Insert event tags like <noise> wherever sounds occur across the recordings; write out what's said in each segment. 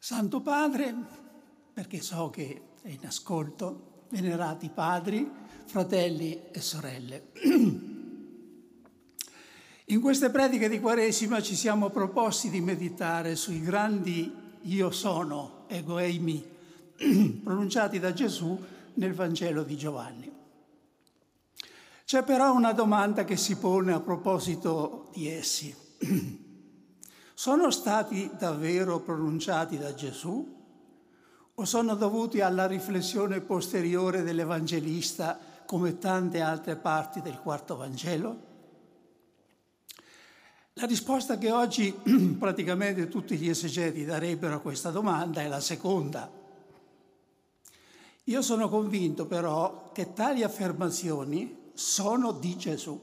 Santo Padre, perché so che è in ascolto, venerati padri, fratelli e sorelle. <clears throat> In queste prediche di Quaresima ci siamo proposti di meditare sui grandi io sono, ego eimi, <clears throat> pronunciati da Gesù nel Vangelo di Giovanni. C'è però una domanda che si pone a proposito di essi. <clears throat> Sono stati davvero pronunciati da Gesù o sono dovuti alla riflessione posteriore dell'Evangelista come tante altre parti del quarto Vangelo? La risposta che oggi <clears throat> praticamente tutti gli esegeti darebbero a questa domanda è la seconda. Io sono convinto però che tali affermazioni sono di Gesù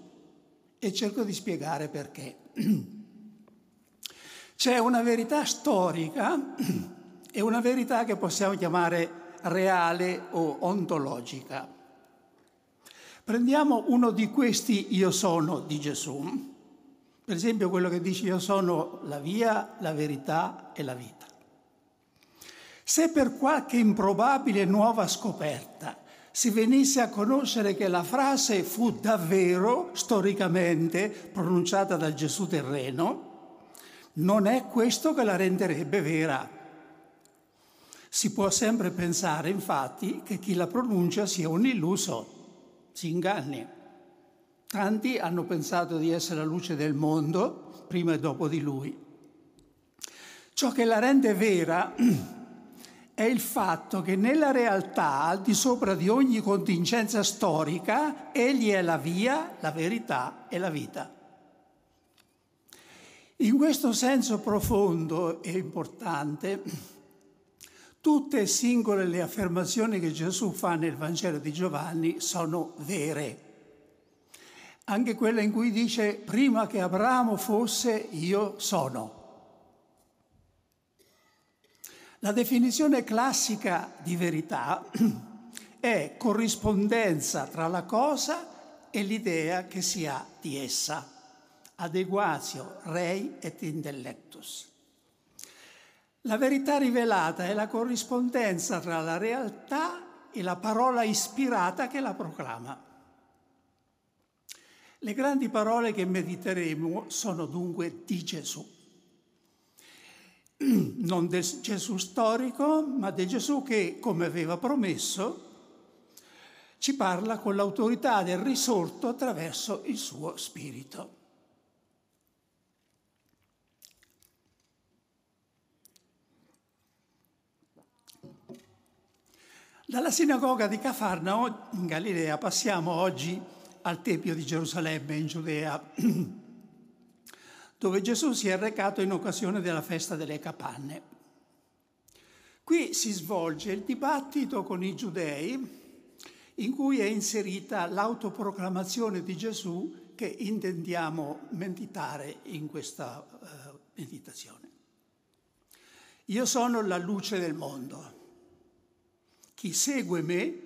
e cerco di spiegare perché. <clears throat> C'è una verità storica e una verità che possiamo chiamare reale o ontologica. Prendiamo uno di questi io sono di Gesù, per esempio quello che dice io sono la via, la verità e la vita. Se per qualche improbabile nuova scoperta si venisse a conoscere che la frase fu davvero storicamente pronunciata dal Gesù terreno, non è questo che la renderebbe vera. Si può sempre pensare, infatti, che chi la pronuncia sia un illuso, si inganni. Tanti hanno pensato di essere la luce del mondo prima e dopo di lui. Ciò che la rende vera <clears throat> è il fatto che nella realtà, al di sopra di ogni contingenza storica, egli è la via, la verità e la vita. In questo senso profondo e importante, tutte singole le affermazioni che Gesù fa nel Vangelo di Giovanni sono vere. Anche quella in cui dice prima che Abramo fosse io sono. La definizione classica di verità è corrispondenza tra la cosa e l'idea che si ha di essa adeguatio rei et intellectus. La verità rivelata è la corrispondenza tra la realtà e la parola ispirata che la proclama. Le grandi parole che mediteremo sono dunque di Gesù. <clears throat> Non del Gesù storico, ma del Gesù che, come aveva promesso, ci parla con l'autorità del risorto attraverso il suo spirito. Dalla sinagoga di Cafarnao in Galilea passiamo oggi al Tempio di Gerusalemme in Giudea, <clears throat> dove Gesù si è recato in occasione della festa delle capanne. Qui si svolge il dibattito con i giudei in cui è inserita l'autoproclamazione di Gesù che intendiamo meditare in questa uh, meditazione. Io sono la luce del mondo. Chi segue me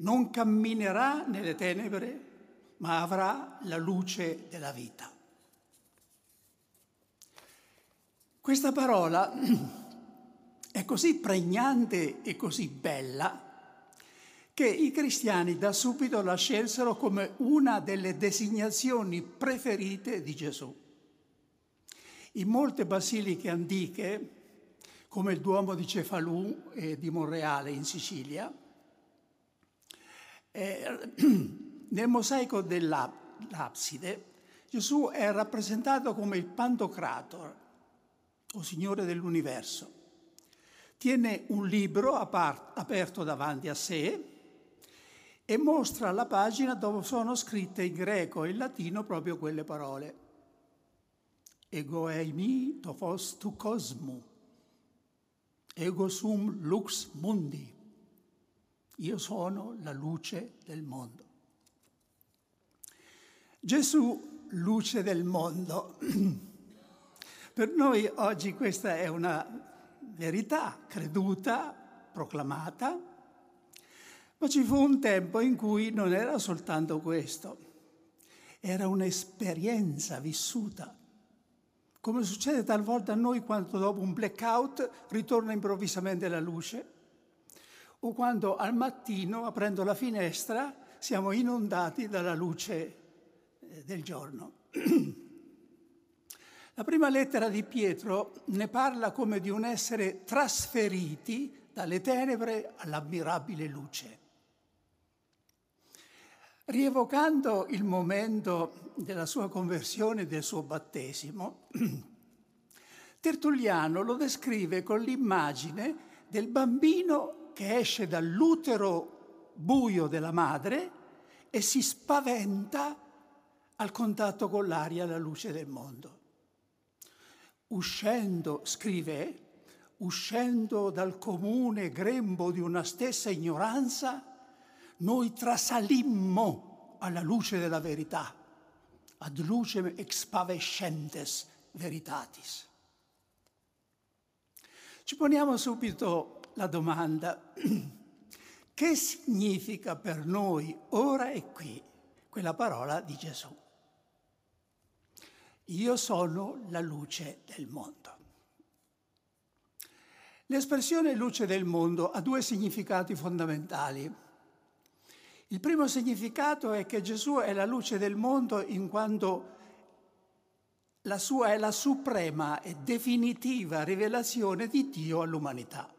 non camminerà nelle tenebre, ma avrà la luce della vita. Questa parola <clears throat> è così pregnante e così bella che i cristiani da subito la scelsero come una delle designazioni preferite di Gesù. In molte basiliche antiche come il Duomo di Cefalù e di Monreale in Sicilia. Eh, <clears throat> nel mosaico dell'abside Gesù è rappresentato come il Pantocrator, o Signore dell'universo. Tiene un libro aperto davanti a sé e mostra la pagina dove sono scritte in greco e in latino proprio quelle parole. Ego eimi tofos tu cosmu Ego sum lux mundi. Io sono la luce del mondo. Gesù, luce del mondo. <clears throat> Per noi oggi questa è una verità creduta, proclamata, ma ci fu un tempo in cui non era soltanto questo, era un'esperienza vissuta come succede talvolta a noi quando dopo un blackout ritorna improvvisamente la luce, o quando al mattino, aprendo la finestra, siamo inondati dalla luce eh, del giorno. <clears throat> La prima lettera di Pietro ne parla come di un essere trasferiti dalle tenebre all'ammirabile luce. Rievocando il momento della sua conversione e del suo battesimo, <clears throat> Tertulliano lo descrive con l'immagine del bambino che esce dall'utero buio della madre e si spaventa al contatto con l'aria e la luce del mondo. Uscendo, scrive, uscendo dal comune grembo di una stessa ignoranza, noi trasalimmo alla luce della verità, ad lucem expavescentes veritatis. Ci poniamo subito la domanda, <clears throat> che significa per noi ora e qui quella parola di Gesù? Io sono la luce del mondo. L'espressione luce del mondo ha due significati fondamentali. Il primo significato è che Gesù è la luce del mondo in quanto la sua è la suprema e definitiva rivelazione di Dio all'umanità.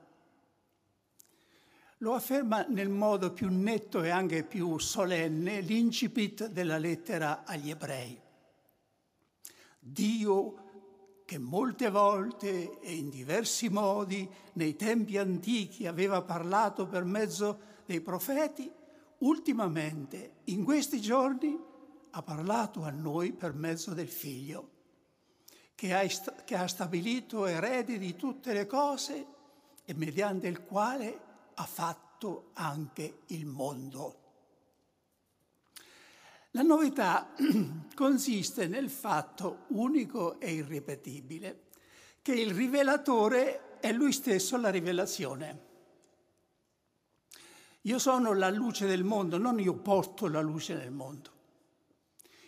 Lo afferma nel modo più netto e anche più solenne l'incipit della lettera agli ebrei. Dio che molte volte e in diversi modi nei tempi antichi aveva parlato per mezzo dei profeti, ultimamente, in questi giorni, ha parlato a noi per mezzo del Figlio, che ha, stabilito erede di tutte le cose e mediante il quale ha fatto anche il mondo. La novità <clears throat> consiste nel fatto unico e irripetibile che il rivelatore è lui stesso la rivelazione. Io sono la luce del mondo, non io porto la luce nel mondo.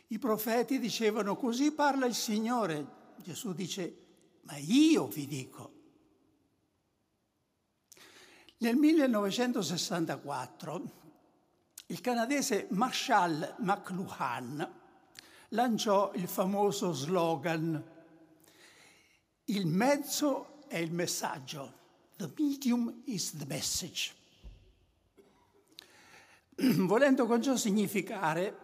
I profeti dicevano così parla il Signore. Gesù dice, ma io vi dico. Nel 1964 il canadese Marshall McLuhan lanciò il famoso slogan Il mezzo è il messaggio. The medium is the message. <clears throat> volendo con ciò significare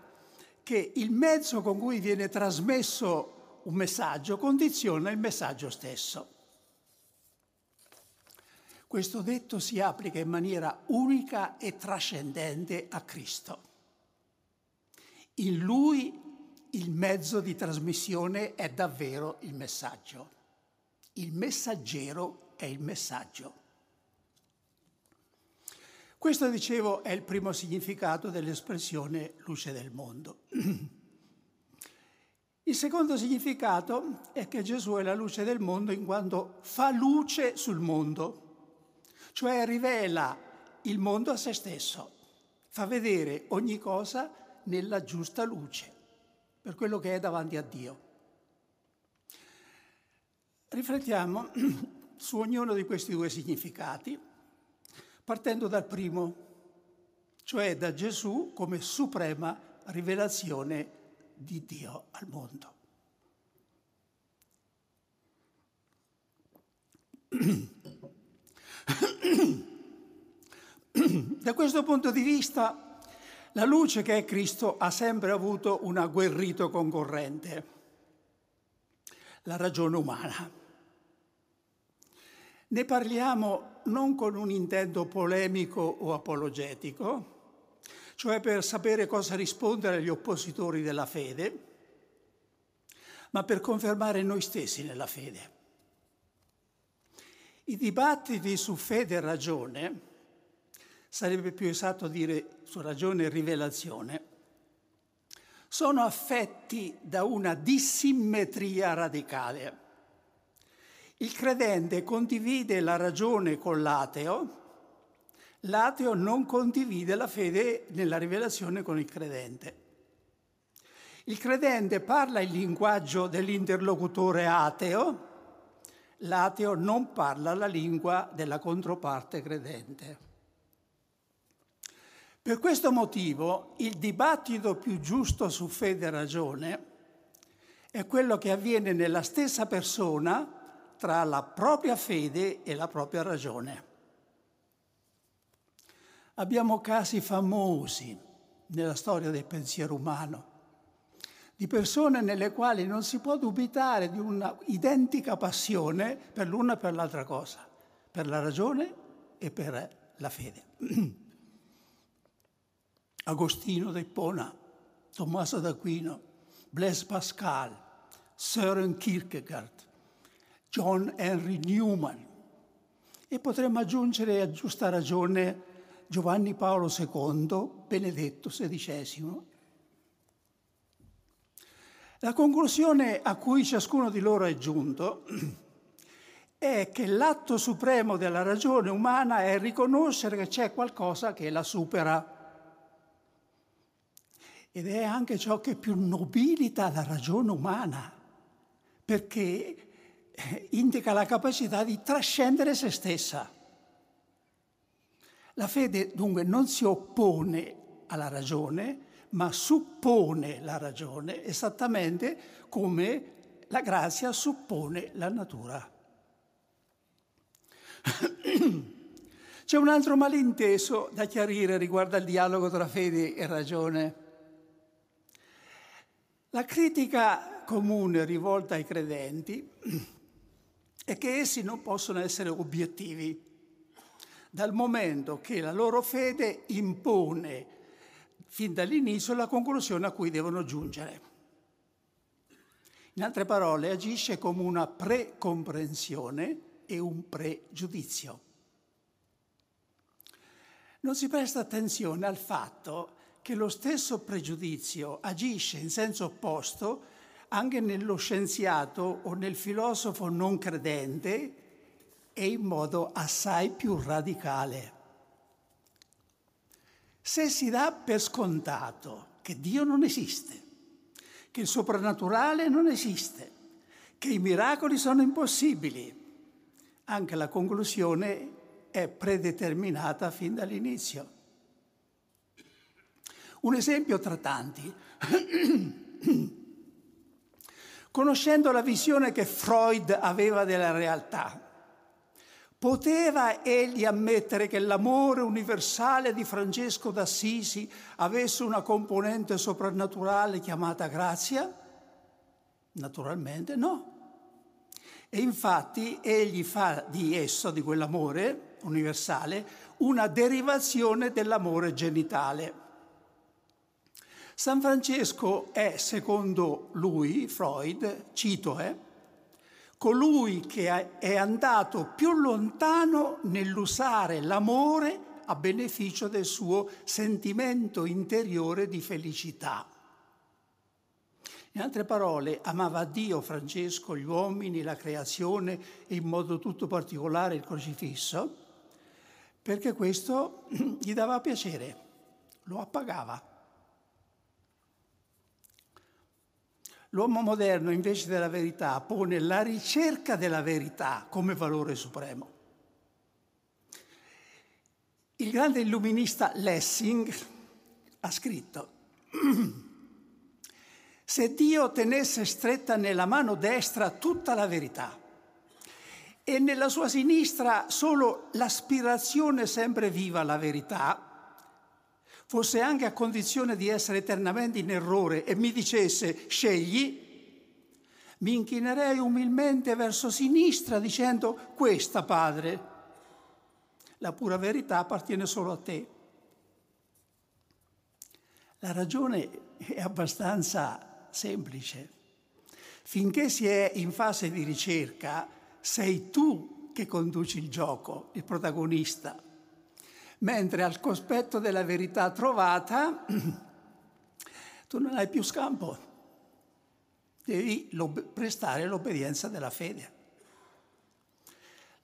che il mezzo con cui viene trasmesso un messaggio condiziona il messaggio stesso. Questo detto si applica in maniera unica e trascendente a Cristo. In Lui il mezzo di trasmissione è davvero il messaggio. Il messaggero è il messaggio. Questo, dicevo, è il primo significato dell'espressione luce del mondo. <clears throat> Il secondo significato è che Gesù è la luce del mondo in quanto fa luce sul mondo, cioè rivela il mondo a se stesso, fa vedere ogni cosa nella giusta luce, per quello che è davanti a Dio. Riflettiamo <clears throat> su ognuno di questi due significati partendo dal primo, cioè da Gesù come suprema rivelazione di Dio al mondo. <clears throat> Da questo punto di vista, la luce che è Cristo ha sempre avuto un agguerrito concorrente, la ragione umana. Ne parliamo non con un intento polemico o apologetico, cioè per sapere cosa rispondere agli oppositori della fede, ma per confermare noi stessi nella fede. I dibattiti su fede e ragione, sarebbe più esatto dire su ragione e rivelazione, sono affetti da una dissimmetria radicale. Il credente condivide la ragione con l'ateo, l'ateo non condivide la fede nella rivelazione con il credente. Il credente parla il linguaggio dell'interlocutore ateo, l'ateo non parla la lingua della controparte credente. Per questo motivo il dibattito più giusto su fede e ragione è quello che avviene nella stessa persona tra la propria fede e la propria ragione. Abbiamo casi famosi nella storia del pensiero umano di persone nelle quali non si può dubitare di una identica passione per l'una e per l'altra cosa, per la ragione e per la fede. <clears throat> Agostino d'Ippona, Tommaso d'Aquino, Blaise Pascal, Søren Kierkegaard, John Henry Newman e potremmo aggiungere a giusta ragione Giovanni Paolo II, Benedetto XVI la conclusione a cui ciascuno di loro è giunto <clears throat> è che l'atto supremo della ragione umana è riconoscere che c'è qualcosa che la supera. Ed è anche ciò che più nobilita la ragione umana, perché indica la capacità di trascendere se stessa. La fede dunque non si oppone alla ragione, ma suppone la ragione, esattamente come la grazia suppone la natura. <clears throat> C'è un altro malinteso da chiarire riguardo al dialogo tra fede e ragione. La critica comune rivolta ai credenti <clears throat> è che essi non possono essere obiettivi, dal momento che la loro fede impone fin dall'inizio la conclusione a cui devono giungere. In altre parole, agisce come una precomprensione e un pregiudizio. Non si presta attenzione al fatto che lo stesso pregiudizio agisce in senso opposto anche nello scienziato o nel filosofo non credente e in modo assai più radicale. Se si dà per scontato che Dio non esiste, che il soprannaturale non esiste, che i miracoli sono impossibili, anche la conclusione è predeterminata fin dall'inizio. Un esempio tra tanti. <clears throat> Conoscendo la visione che Freud aveva della realtà, Poteva egli ammettere che l'amore universale di Francesco d'Assisi avesse una componente soprannaturale chiamata grazia? Naturalmente no. E infatti egli fa di esso, di quell'amore universale, una derivazione dell'amore genitale. San Francesco è, secondo lui, Freud, cito, eh, colui che è andato più lontano nell'usare l'amore a beneficio del suo sentimento interiore di felicità. In altre parole, amava Dio Francesco, gli uomini, la creazione e in modo tutto particolare il crocifisso, perché questo <clears throat> gli dava piacere, lo appagava. L'uomo moderno invece della verità pone la ricerca della verità come valore supremo. Il grande illuminista Lessing ha scritto, <clears throat> se Dio tenesse stretta nella mano destra tutta la verità e nella sua sinistra solo l'aspirazione sempre viva alla verità, fosse anche a condizione di essere eternamente in errore e mi dicesse scegli, mi inchinerei umilmente verso sinistra dicendo questa, Padre, la pura verità appartiene solo a te. La ragione è abbastanza semplice. Finché si è in fase di ricerca, sei tu che conduci il gioco, il protagonista mentre al cospetto della verità trovata <clears throat> tu non hai più scampo, devi prestare l'obbedienza della fede.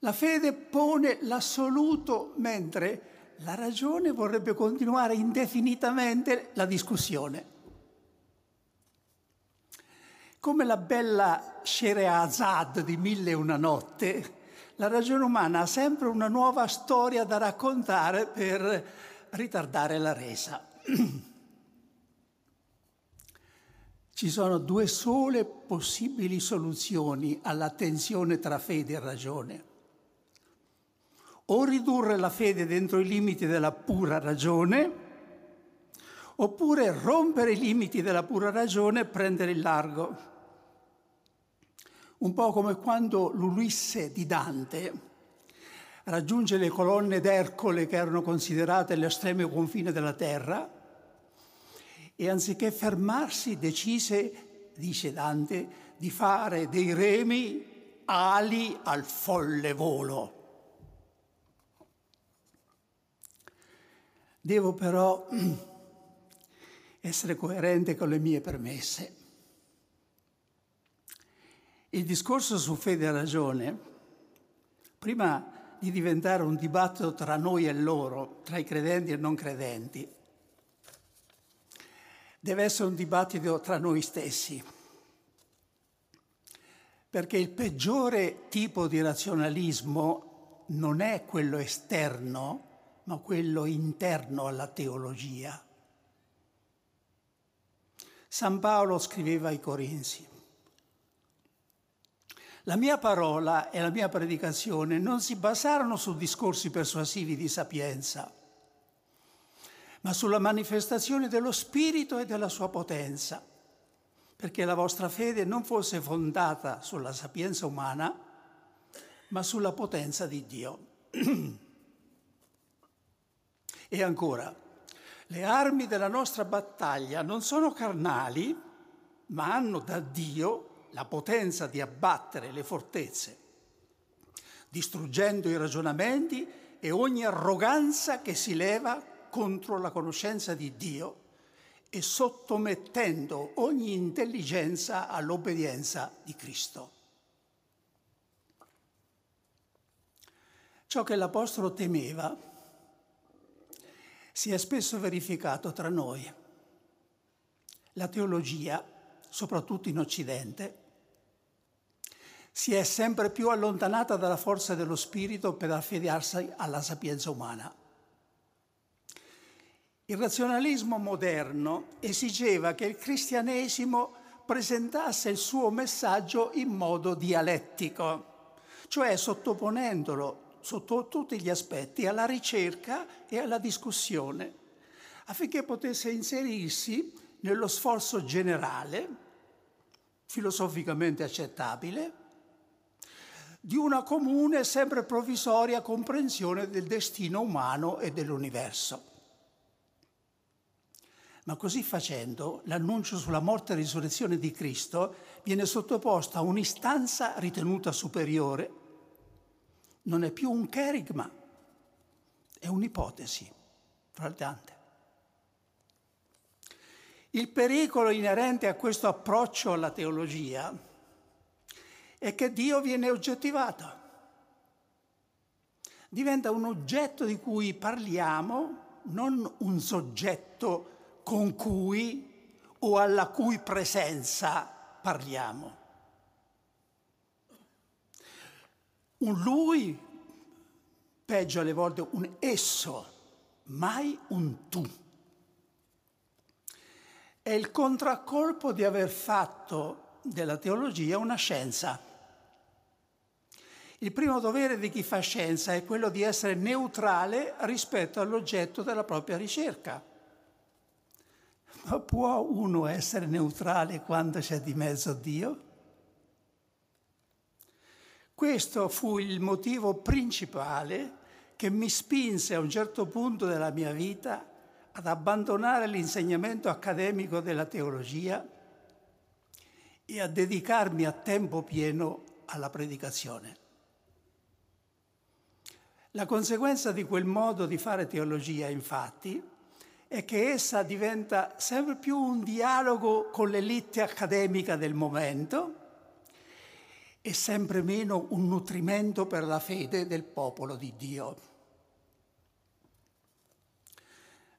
La fede pone l'assoluto, mentre la ragione vorrebbe continuare indefinitamente la discussione. Come la bella Scheherazade di Mille e una notte, la ragione umana ha sempre una nuova storia da raccontare per ritardare la resa. <clears throat> Ci sono due sole possibili soluzioni alla tensione tra fede e ragione. O ridurre la fede dentro i limiti della pura ragione, oppure rompere i limiti della pura ragione e prendere il largo. Un po' come quando l'Ulisse di Dante raggiunge le colonne d'Ercole che erano considerate l'estremo confine della terra e anziché fermarsi decise, dice Dante, di fare dei remi ali al folle volo. Devo però <clears throat> essere coerente con le mie premesse. Il discorso su fede e ragione, prima di diventare un dibattito tra noi e loro, tra i credenti e non credenti, deve essere un dibattito tra noi stessi. Perché il peggiore tipo di razionalismo non è quello esterno, ma quello interno alla teologia. San Paolo scriveva ai Corinzi, la mia parola e la mia predicazione non si basarono su discorsi persuasivi di sapienza, ma sulla manifestazione dello Spirito e della sua potenza, perché la vostra fede non fosse fondata sulla sapienza umana, ma sulla potenza di Dio. <clears throat> e ancora, le armi della nostra battaglia non sono carnali, ma hanno da Dio la potenza di abbattere le fortezze, distruggendo i ragionamenti e ogni arroganza che si leva contro la conoscenza di Dio e sottomettendo ogni intelligenza all'obbedienza di Cristo. Ciò che l'Apostolo temeva si è spesso verificato tra noi. La teologia, soprattutto in Occidente, si è sempre più allontanata dalla forza dello spirito per affiliarsi alla sapienza umana. Il razionalismo moderno esigeva che il cristianesimo presentasse il suo messaggio in modo dialettico, cioè sottoponendolo sotto tutti gli aspetti alla ricerca e alla discussione, affinché potesse inserirsi nello sforzo generale, filosoficamente accettabile, di una comune e sempre provvisoria comprensione del destino umano e dell'universo. Ma così facendo, l'annuncio sulla morte e risurrezione di Cristo viene sottoposto a un'istanza ritenuta superiore non è più un cherigma, è un'ipotesi, fra le tante. Il pericolo inerente a questo approccio alla teologia è che Dio viene oggettivato, diventa un oggetto di cui parliamo, non un soggetto con cui o alla cui presenza parliamo. Un lui, peggio alle volte un esso, mai un tu. È il contraccolpo di aver fatto della teologia una scienza. Il primo dovere di chi fa scienza è quello di essere neutrale rispetto all'oggetto della propria ricerca. Ma può uno essere neutrale quando c'è di mezzo Dio? Questo fu il motivo principale che mi spinse a un certo punto della mia vita ad abbandonare l'insegnamento accademico della teologia e a dedicarmi a tempo pieno alla predicazione. La conseguenza di quel modo di fare teologia, infatti, è che essa diventa sempre più un dialogo con l'elite accademica del momento, e sempre meno un nutrimento per la fede del popolo di Dio.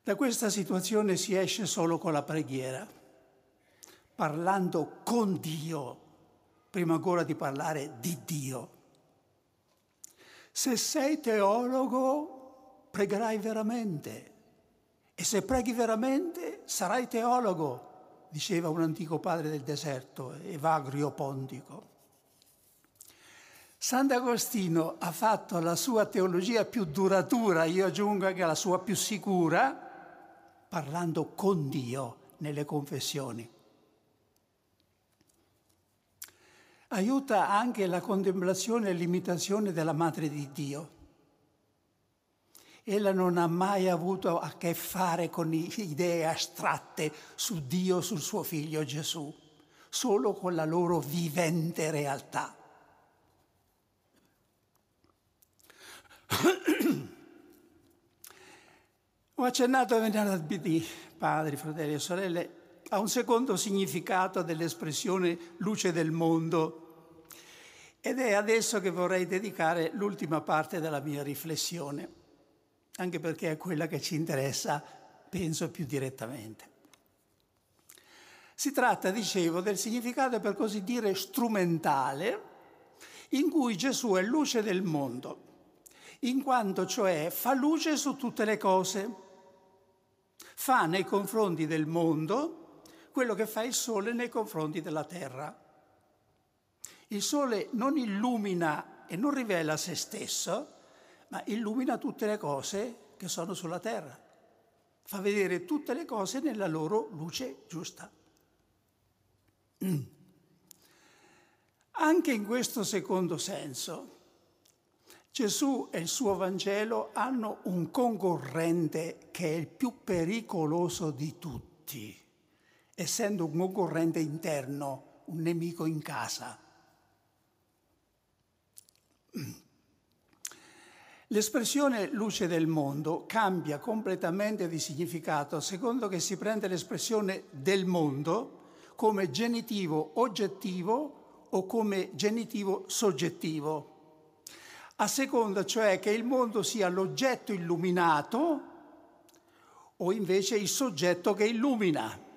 Da questa situazione si esce solo con la preghiera, parlando con Dio, prima ancora di parlare di Dio. Se sei teologo, pregherai veramente. E se preghi veramente, sarai teologo, diceva un antico padre del deserto, Evagrio Pontico. Sant'Agostino ha fatto la sua teologia più duratura, io aggiungo anche la sua più sicura, parlando con Dio nelle confessioni. Aiuta anche la contemplazione e l'imitazione della Madre di Dio. Ella non ha mai avuto a che fare con idee astratte su Dio, sul suo figlio Gesù, solo con la loro vivente realtà. <clears throat> Ho accennato venerdì, padri, fratelli e sorelle, a un secondo significato dell'espressione luce del mondo ed è adesso che vorrei dedicare l'ultima parte della mia riflessione, anche perché è quella che ci interessa, penso, più direttamente. Si tratta, dicevo, del significato per così dire strumentale in cui Gesù è luce del mondo, in quanto cioè fa luce su tutte le cose fa nei confronti del mondo quello che fa il sole nei confronti della terra. Il sole non illumina e non rivela se stesso, ma illumina tutte le cose che sono sulla terra. Fa vedere tutte le cose nella loro luce giusta. <clears throat> Anche in questo secondo senso, Gesù e il suo Vangelo hanno un concorrente che è il più pericoloso di tutti, essendo un concorrente interno, un nemico in casa. <clears throat> L'espressione luce del mondo cambia completamente di significato secondo che si prende l'espressione del mondo come genitivo oggettivo o come genitivo soggettivo a seconda cioè che il mondo sia l'oggetto illuminato o invece il soggetto che illumina.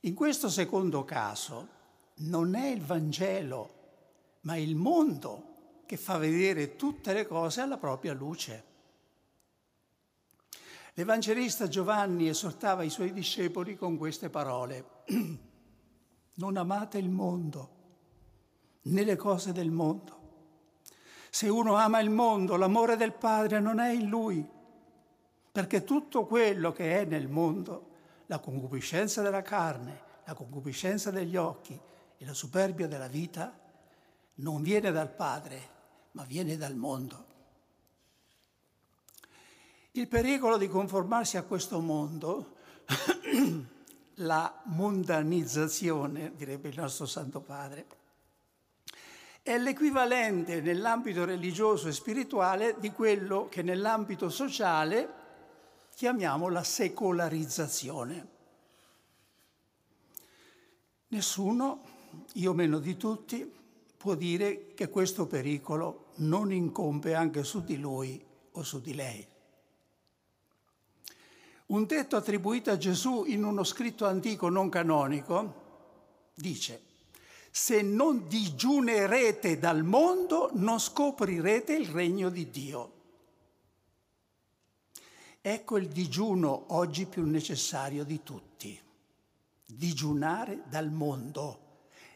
In questo secondo caso non è il Vangelo, ma il mondo che fa vedere tutte le cose alla propria luce. L'Evangelista Giovanni esortava i suoi discepoli con queste parole. <clears throat> Non amate il mondo, né le cose del mondo. Se uno ama il mondo, l'amore del Padre non è in lui, perché tutto quello che è nel mondo, la concupiscenza della carne, la concupiscenza degli occhi e la superbia della vita, non viene dal Padre, ma viene dal mondo. Il pericolo di conformarsi a questo mondo, <clears throat> la mondanizzazione, direbbe il nostro Santo Padre, è l'equivalente nell'ambito religioso e spirituale di quello che nell'ambito sociale chiamiamo la secolarizzazione. Nessuno, io meno di tutti, può dire che questo pericolo non incombe anche su di lui o su di lei. Un detto attribuito a Gesù in uno scritto antico non canonico dice se non digiunerete dal mondo, non scoprirete il regno di Dio. Ecco il digiuno oggi più necessario di tutti. Digiunare dal mondo.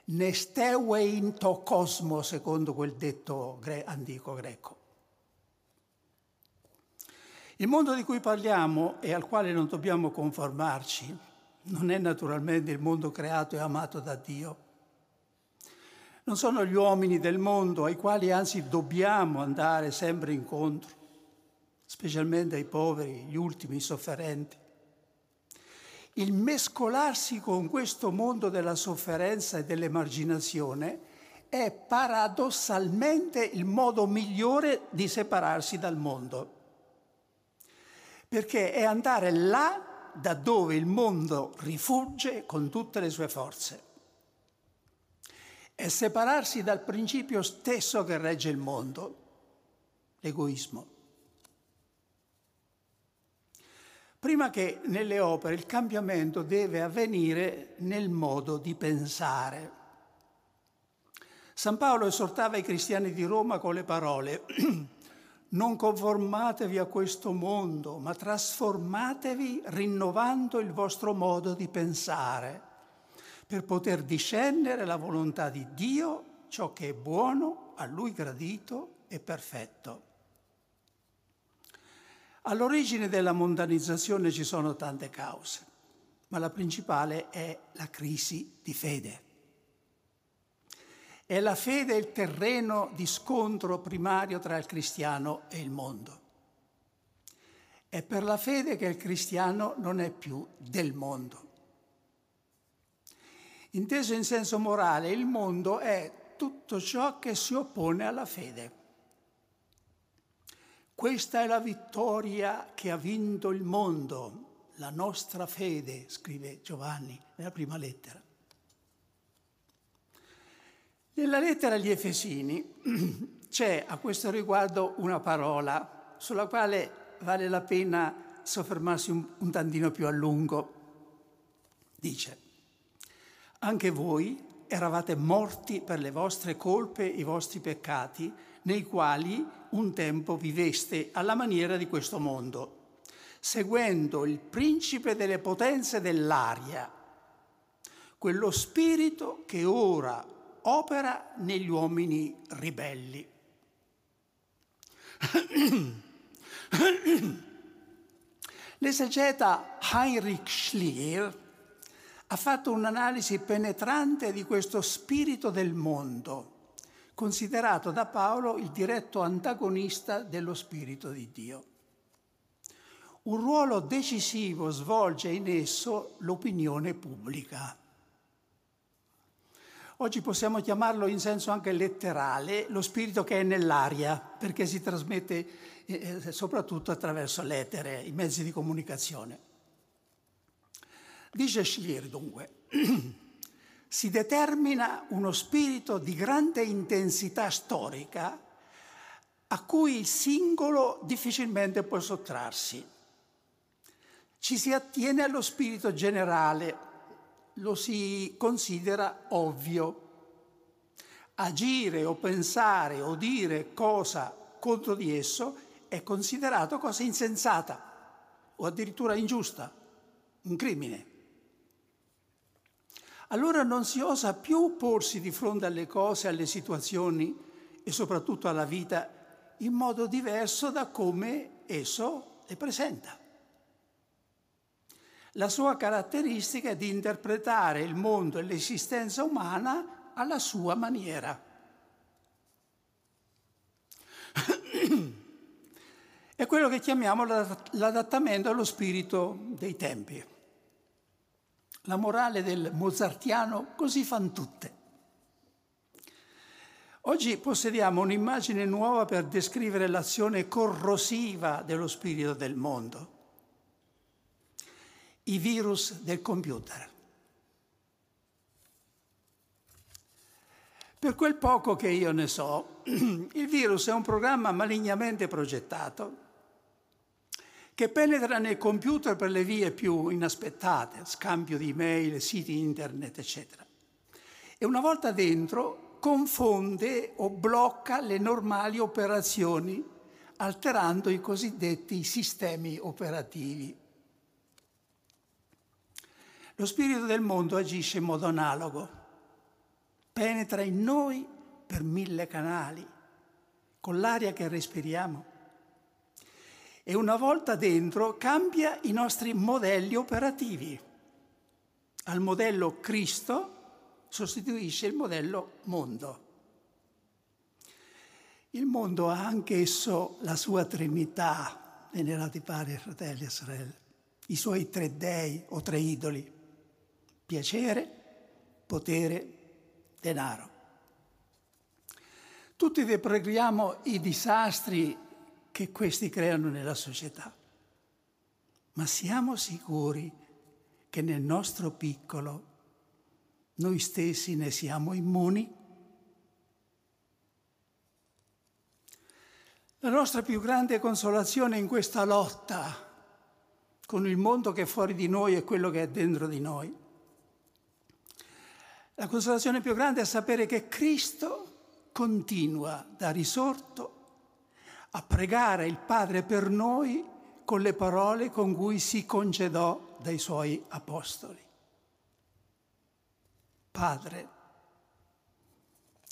Nestewein to cosmo, secondo quel detto gre- antico greco. Il mondo di cui parliamo e al quale non dobbiamo conformarci non è naturalmente il mondo creato e amato da Dio non sono gli uomini del mondo ai quali anzi dobbiamo andare sempre incontro, specialmente ai poveri, gli ultimi, i sofferenti. Il mescolarsi con questo mondo della sofferenza e dell'emarginazione è paradossalmente il modo migliore di separarsi dal mondo, perché è andare là da dove il mondo rifugge con tutte le sue forze è separarsi dal principio stesso che regge il mondo, l'egoismo. Prima che nelle opere il cambiamento deve avvenire nel modo di pensare. San Paolo esortava i cristiani di Roma con le parole <clears throat> non conformatevi a questo mondo, ma trasformatevi rinnovando il vostro modo di pensare per poter discernere la volontà di Dio, ciò che è buono, a Lui gradito e perfetto. All'origine della mondanizzazione ci sono tante cause, ma la principale è la crisi di fede. È la fede il terreno di scontro primario tra il cristiano e il mondo. È per la fede che il cristiano non è più del mondo. Inteso in senso morale, il mondo è tutto ciò che si oppone alla fede. Questa è la vittoria che ha vinto il mondo, la nostra fede, scrive Giovanni nella prima lettera. Nella lettera agli Efesini <clears throat> c'è a questo riguardo una parola sulla quale vale la pena soffermarsi un, un tantino più a lungo. Dice, anche voi eravate morti per le vostre colpe e i vostri peccati, nei quali un tempo viveste alla maniera di questo mondo, seguendo il principe delle potenze dell'aria, quello spirito che ora opera negli uomini ribelli. <coughs> L'esegeta Heinrich Schlier ha fatto un'analisi penetrante di questo spirito del mondo, considerato da Paolo il diretto antagonista dello spirito di Dio. Un ruolo decisivo svolge in esso l'opinione pubblica. Oggi possiamo chiamarlo in senso anche letterale lo spirito che è nell'aria, perché si trasmette eh, eh soprattutto attraverso l'etere, i mezzi di comunicazione. Dice Schlier dunque, <clears throat> si determina uno spirito di grande intensità storica a cui il singolo difficilmente può sottrarsi. Ci si attiene allo spirito generale, lo si considera ovvio. Agire o pensare o dire cosa contro di esso è considerato cosa insensata o addirittura ingiusta, un crimine allora non si osa più porsi di fronte alle cose, alle situazioni e soprattutto alla vita in modo diverso da come esso le presenta. La sua caratteristica è di interpretare il mondo e l'esistenza umana alla sua maniera. <clears throat> È quello che chiamiamo l'adattamento allo spirito dei tempi. La morale del mozartiano così fan tutte. Oggi possediamo un'immagine nuova per descrivere l'azione corrosiva dello spirito del mondo. I virus del computer. Per quel poco che io ne so, <clears throat> il virus è un programma malignamente progettato che penetra nel computer per le vie più inaspettate, scambio di email, siti internet, eccetera. E una volta dentro confonde o blocca le normali operazioni, alterando i cosiddetti sistemi operativi. Lo spirito del mondo agisce in modo analogo, penetra in noi per mille canali, con l'aria che respiriamo e una volta dentro cambia i nostri modelli operativi. Al modello Cristo sostituisce il modello mondo. Il mondo ha anch'esso la sua trinità, venerati pari fratelli e sorelle, i suoi tre dei o tre idoli, piacere, potere, denaro. Tutti depregliamo i disastri che questi creano nella società. Ma siamo sicuri che nel nostro piccolo noi stessi ne siamo immuni? La nostra più grande consolazione in questa lotta con il mondo che è fuori di noi e quello che è dentro di noi. La consolazione più grande è sapere che Cristo continua da risorto a pregare il Padre per noi con le parole con cui si concedò dai suoi apostoli. Padre,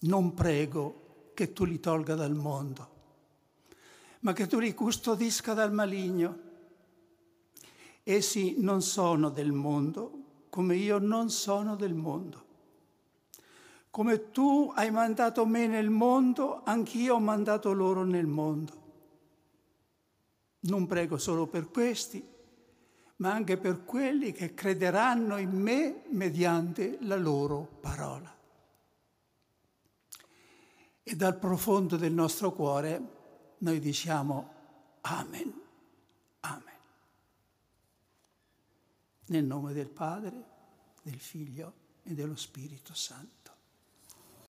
non prego che tu li tolga dal mondo, ma che tu li custodisca dal maligno. Essi non sono del mondo, come io non sono del mondo. Come tu hai mandato me nel mondo, anch'io ho mandato loro nel mondo. Non prego solo per questi, ma anche per quelli che crederanno in me mediante la loro parola. E dal profondo del nostro cuore noi diciamo Amen, Amen. Nel nome del Padre, del Figlio e dello Spirito Santo.